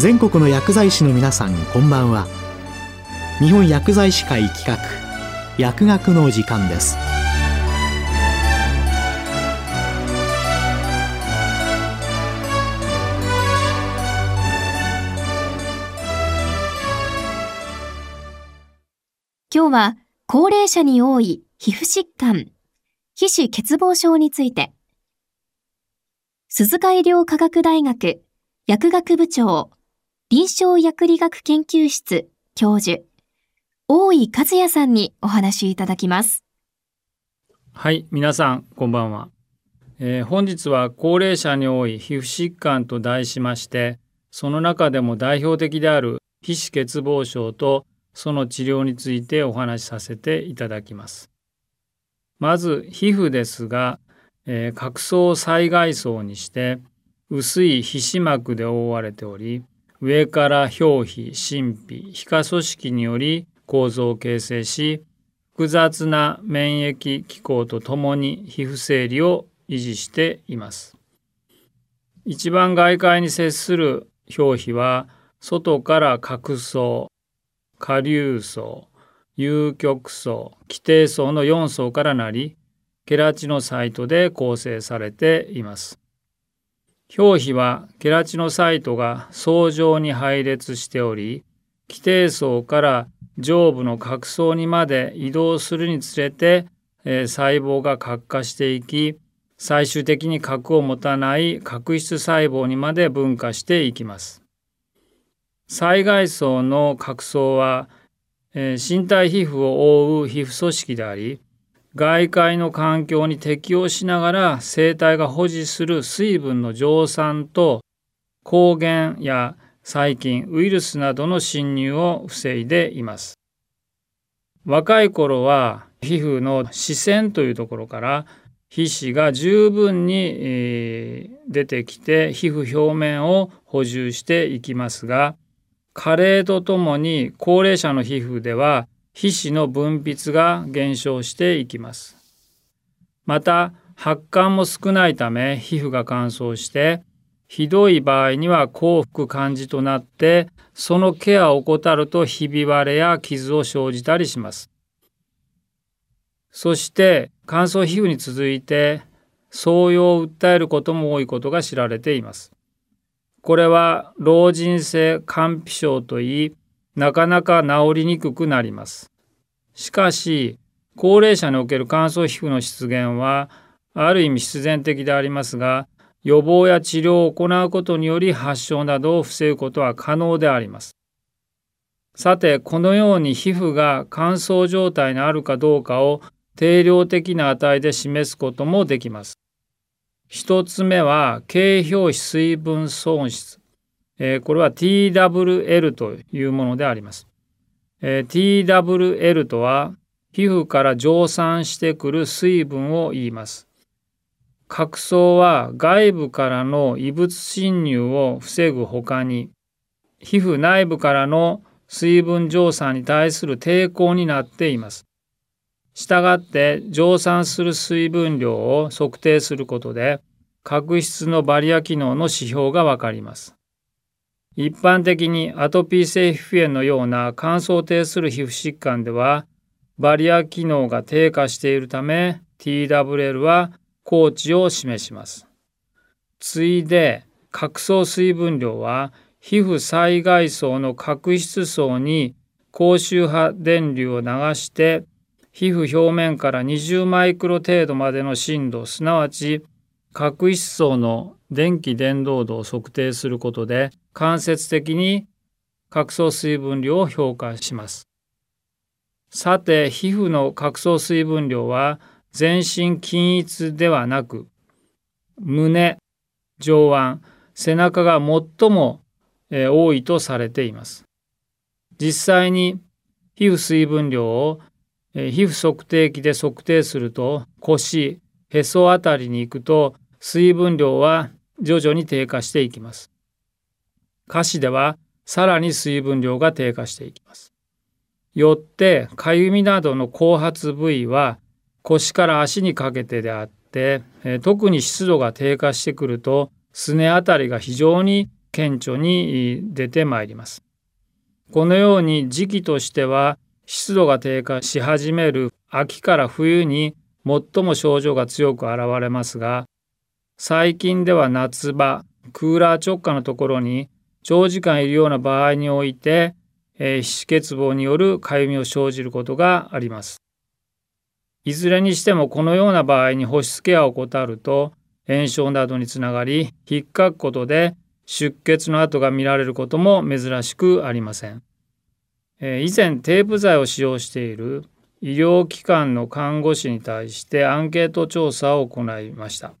全国の薬剤師の皆さんこんばんは。日本薬剤師会企画薬学の時間です。今日は高齢者に多い皮膚疾患、皮脂欠乏症について、鈴鹿医療科学大学薬学部長、臨床薬理学研究室教授、大井和也さんにお話いただきます。はい、皆さん、こんばんは。えー、本日は高齢者に多い皮膚疾患と題しまして、その中でも代表的である皮脂欠乏症とその治療についてお話しさせていただきます。まず皮膚ですが、えー、角層災害層にして薄い皮脂膜で覆われており上から表皮真皮皮下組織により構造を形成し複雑な免疫機構とともに皮膚整理を維持しています。一番外界に接する表皮は外から角層下流層、有極層、基底層の4層からなり、ケラチノサイトで構成されています。表皮はケラチノサイトが層状に配列しており、基底層から上部の角層にまで移動するにつれて、えー、細胞が核化していき、最終的に核を持たない角質細胞にまで分化していきます。災害層の角層は、えー、身体皮膚を覆う皮膚組織であり外界の環境に適応しながら生体が保持する水分の蒸散と抗原や細菌ウイルスなどの侵入を防いでいます。若い頃は皮膚の視線というところから皮脂が十分に、出てきて皮膚表面を補充していきますが加齢とともに高齢者の皮膚では皮脂の分泌が減少していきます。また発汗も少ないため皮膚が乾燥してひどい場合には幸福感じとなってそのケアを怠るとひび割れや傷を生じたりします。そして乾燥皮膚に続いて創用を訴えることも多いことが知られています。これは老人性肝皮症といいなかなか治りにくくなります。しかし高齢者における乾燥皮膚の出現はある意味必然的でありますが予防や治療を行うことにより発症などを防ぐことは可能であります。さてこのように皮膚が乾燥状態にあるかどうかを定量的な値で示すこともできます。一つ目は経表皮水分損失。え、これは TWL というものであります。えー、TWL とは皮膚から蒸散してくる水分を言います。角層は外部からの異物侵入を防ぐほかに皮膚内部からの水分蒸散に対する抵抗になっています。したがって蒸散する水分量を測定することで角質のバリア機能の指標がわかります。一般的にアトピー性皮膚炎のような乾燥を呈する皮膚疾患ではバリア機能が低下しているため TWL は高値を示します。次いで角層水分量は皮膚災害層の角質層に高周波電流を流して皮膚表面から20マイクロ程度までの深度すなわち角質層の電気伝導度を測定することで間接的に角層水分量を評価します。さて皮膚の角層水分量は全身均一ではなく胸上腕背中が最も多いとされています。実際に皮膚水分量を皮膚測定器で測定すると腰、へそあたりに行くと水分量は徐々に低下していきます。下肢ではさらに水分量が低下していきます。よってかゆみなどの後発部位は腰から足にかけてであって特に湿度が低下してくるとすねあたりが非常に顕著に出てまいります。このように時期としては湿度が低下し始める秋から冬に最も症状が強く現れますが最近では夏場クーラー直下のところに長時間いるような場合において、えー、皮脂欠乏によるかゆみを生じることがあります。いずれにしてもこのような場合に保湿ケアを怠ると炎症などにつながり引っかくことで出血の跡が見られることも珍しくありません。えー、以前テープ剤を使用している医療機関の看護師に対してアンケート調査を行いました。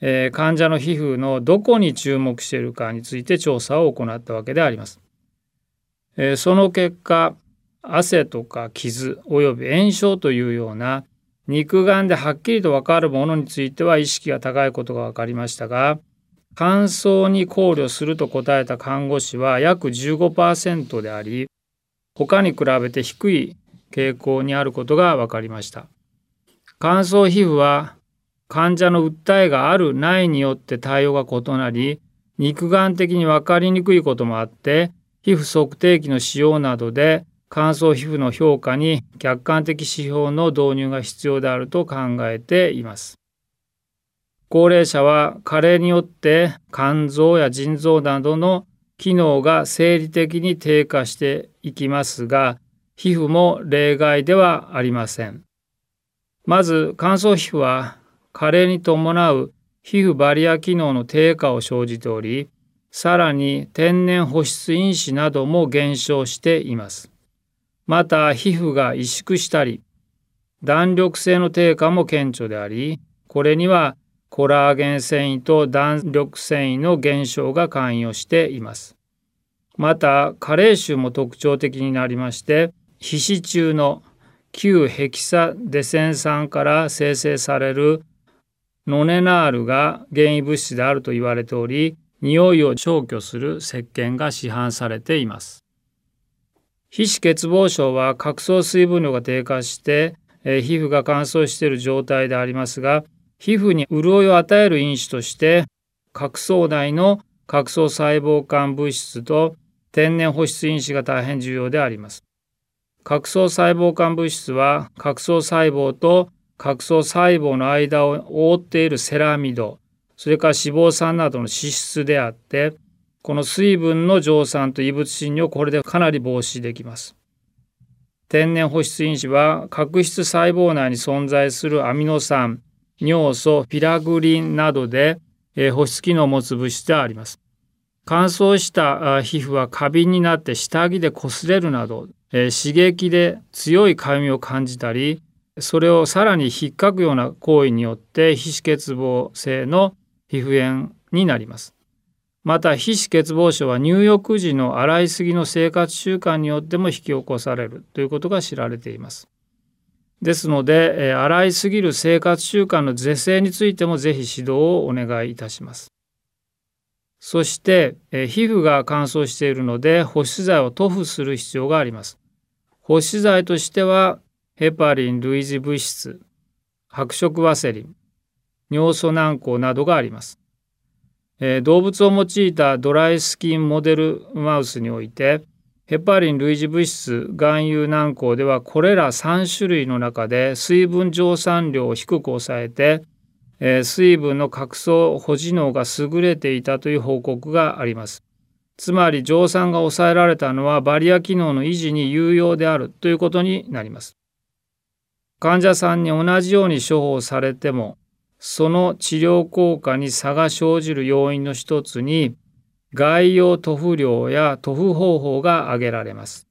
えー、患者の皮膚のどこに注目しているかについて調査を行ったわけであります。えー、その結果汗とか傷および炎症というような肉眼ではっきりと分かるものについては意識が高いことが分かりましたが乾燥に考慮すると答えた看護師は約15%であり他に比べて低い傾向にあることが分かりました乾燥皮膚は患者の訴えがあるないによって対応が異なり肉眼的に分かりにくいこともあって皮膚測定器の使用などで乾燥皮膚の評価に客観的指標の導入が必要であると考えています。高齢者は加齢によって肝臓や腎臓などの機能が生理的に低下していきますが皮膚も例外ではありません。まず乾燥皮膚は加齢に伴う皮膚バリア機能の低下を生じておりさらに天然保湿因子なども減少しています。また皮膚が萎縮したり弾力性の低下も顕著でありこれにはコラーゲン繊維と弾力繊維の減少が関与しています。また加齢臭も特徴的になりまして皮脂中の旧ヘキサデセン酸から生成されるノネナールが原因物質であると言われており匂いを消去する石鹸が市販されています。皮脂欠乏症は角層水分量が低下して、え、皮膚が乾燥している状態でありますが皮膚に潤いを与える因子として角層内の角層細胞間物質と天然保湿因子が大変重要であります。角層細胞間物質は角層細胞と角層細胞の間を覆っているセラミドそれから脂肪酸などの脂質であってこの水分の蒸散と異物侵入をこれでかなり防止できます。天然保湿因子は角質細胞内に存在するアミノ酸、尿素、ピラグリンなどで保湿機能を持つ物質であります。乾燥した皮膚は過敏になって下着で擦れるなど刺激で強いかゆみを感じたりそれをさらに引っかくような行為によって皮脂欠乏性の皮膚炎になります。また皮脂欠乏症は入浴時の洗いすぎの生活習慣によっても引き起こされるということが知られています。ですので洗いすぎる生活習慣の是正についてもぜひ指導をお願いいたします。そして皮膚が乾燥しているので保湿剤を塗布する必要があります。保湿剤としてはヘパリン類似物質白色ワセリン尿素軟膏などがあります。え動物を用いたドライスキンモデルマウスにおいてヘパリン類似物質含有軟膏ではこれら3種類の中で水分蒸散量を低く抑えて、え水分の角層保持能が優れていたという報告があります。つまり蒸散が抑えられたのはバリア機能の維持に有用であるということになります。患者さんに同じように処方されてもその治療効果に差が生じる要因の一つに外用塗布量や塗布方法が挙げられます。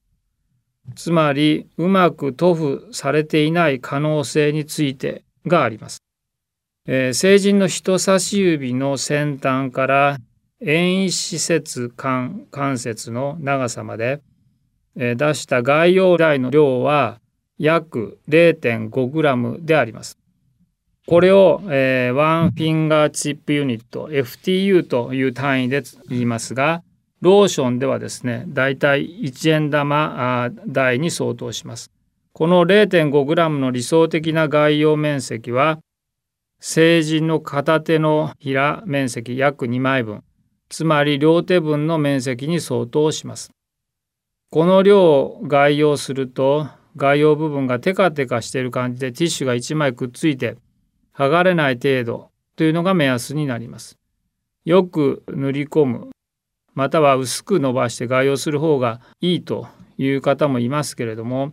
つまりうまく塗布されていない可能性についてがあります。えー、成人の人差し指の先端から遠位施設間関節の長さまで、えー、出した外用台の量は約 0.5g であります。これを、えー、ワンフィンガーチップユニット FTU という単位で言いますがローションではですねだいたい1円玉台に相当します。この 0.5g の理想的な外用面積は成人の片手のひら面積約2枚分つまり両手分の面積に相当します。この量を概要すると概要部分がテカテカしている感じでティッシュが1枚くっついて剥がれない程度というのが目安になります。よく塗り込むまたは薄く伸ばして概要する方がいいという方もいますけれども、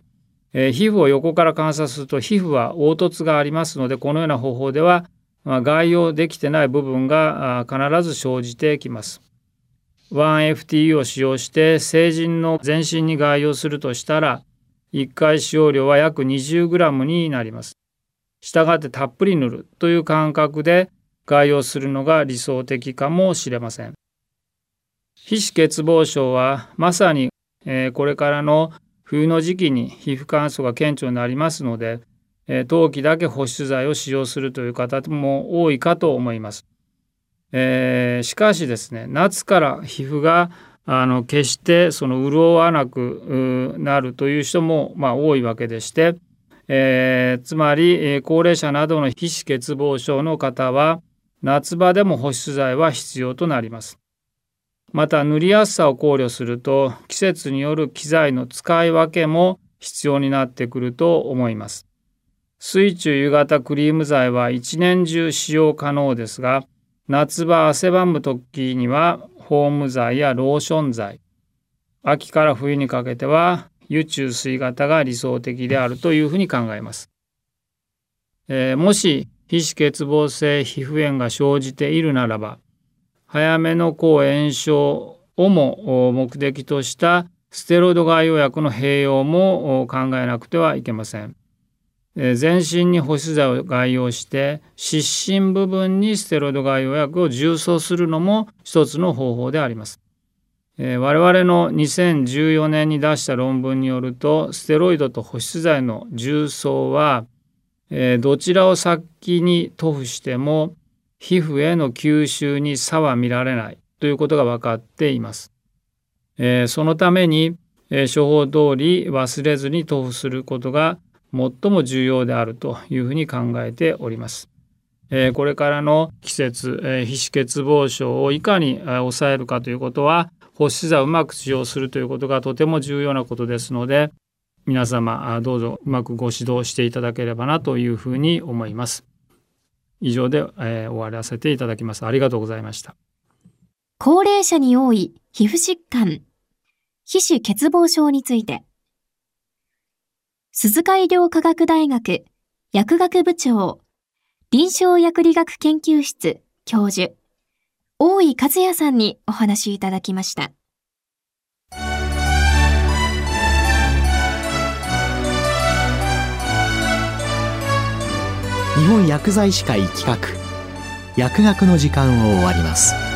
えー、皮膚を横から観察すると皮膚は凹凸がありますのでこのような方法では、まあ、概要できてない部分が必ず生じてきます。1FTE を使用して成人の全身に概要するとしたら1回使用量は約 20g になります。したがってたっぷり塗るという感覚で概要するのが理想的かもしれません。皮脂欠乏症はまさに、えー、これからの冬の時期に皮膚乾燥が顕著になりますので、えー、冬季だけ保湿剤を使用するという方も多いかと思います。えー、しかしですね夏から皮膚があの決してその潤わなくなるという人も、まあ、多いわけでして、えー、つまり、え、高齢者などの皮脂欠乏症の方は夏場でも保湿剤は必要となります。また塗りやすさを考慮すると季節による機材の使い分けも必要になってくると思います。水中湯型クリーム剤は一年中使用可能ですが夏場汗ばむ時にはホーム剤やローション剤秋から冬にかけては油中水型が理想的であるというふうに考えます。えー、もし皮脂欠乏性皮膚炎が生じているならば早めの抗炎症をも目的としたステロイド外用薬の併用も考えなくてはいけません。全身に保湿剤を外用して湿疹部分にステロイド外用薬を重装するのも一つの方法であります。我々の2014年に出した論文によるとステロイドと保湿剤の重装はどちらを先に塗布しても皮膚への吸収に差は見られないということが分かっています。そのために、処方通り忘れずに塗布することが最も重要であるというふうに考えております。えー、これからの季節、え皮脂欠乏症をいかに抑えるかということは保湿剤をうまく使用するということがとても重要なことですので皆様どうぞうまくご指導していただければなというふうに思います。以上で、えー、終わらせていただきます。ありがとうございました。高齢者に多い皮膚疾患、皮脂欠乏症について、鈴鹿医療科学大学薬学部長、臨床薬理学研究室教授、大井和也さんにお話いただきました。日本薬剤師会企画薬学の時間を終わります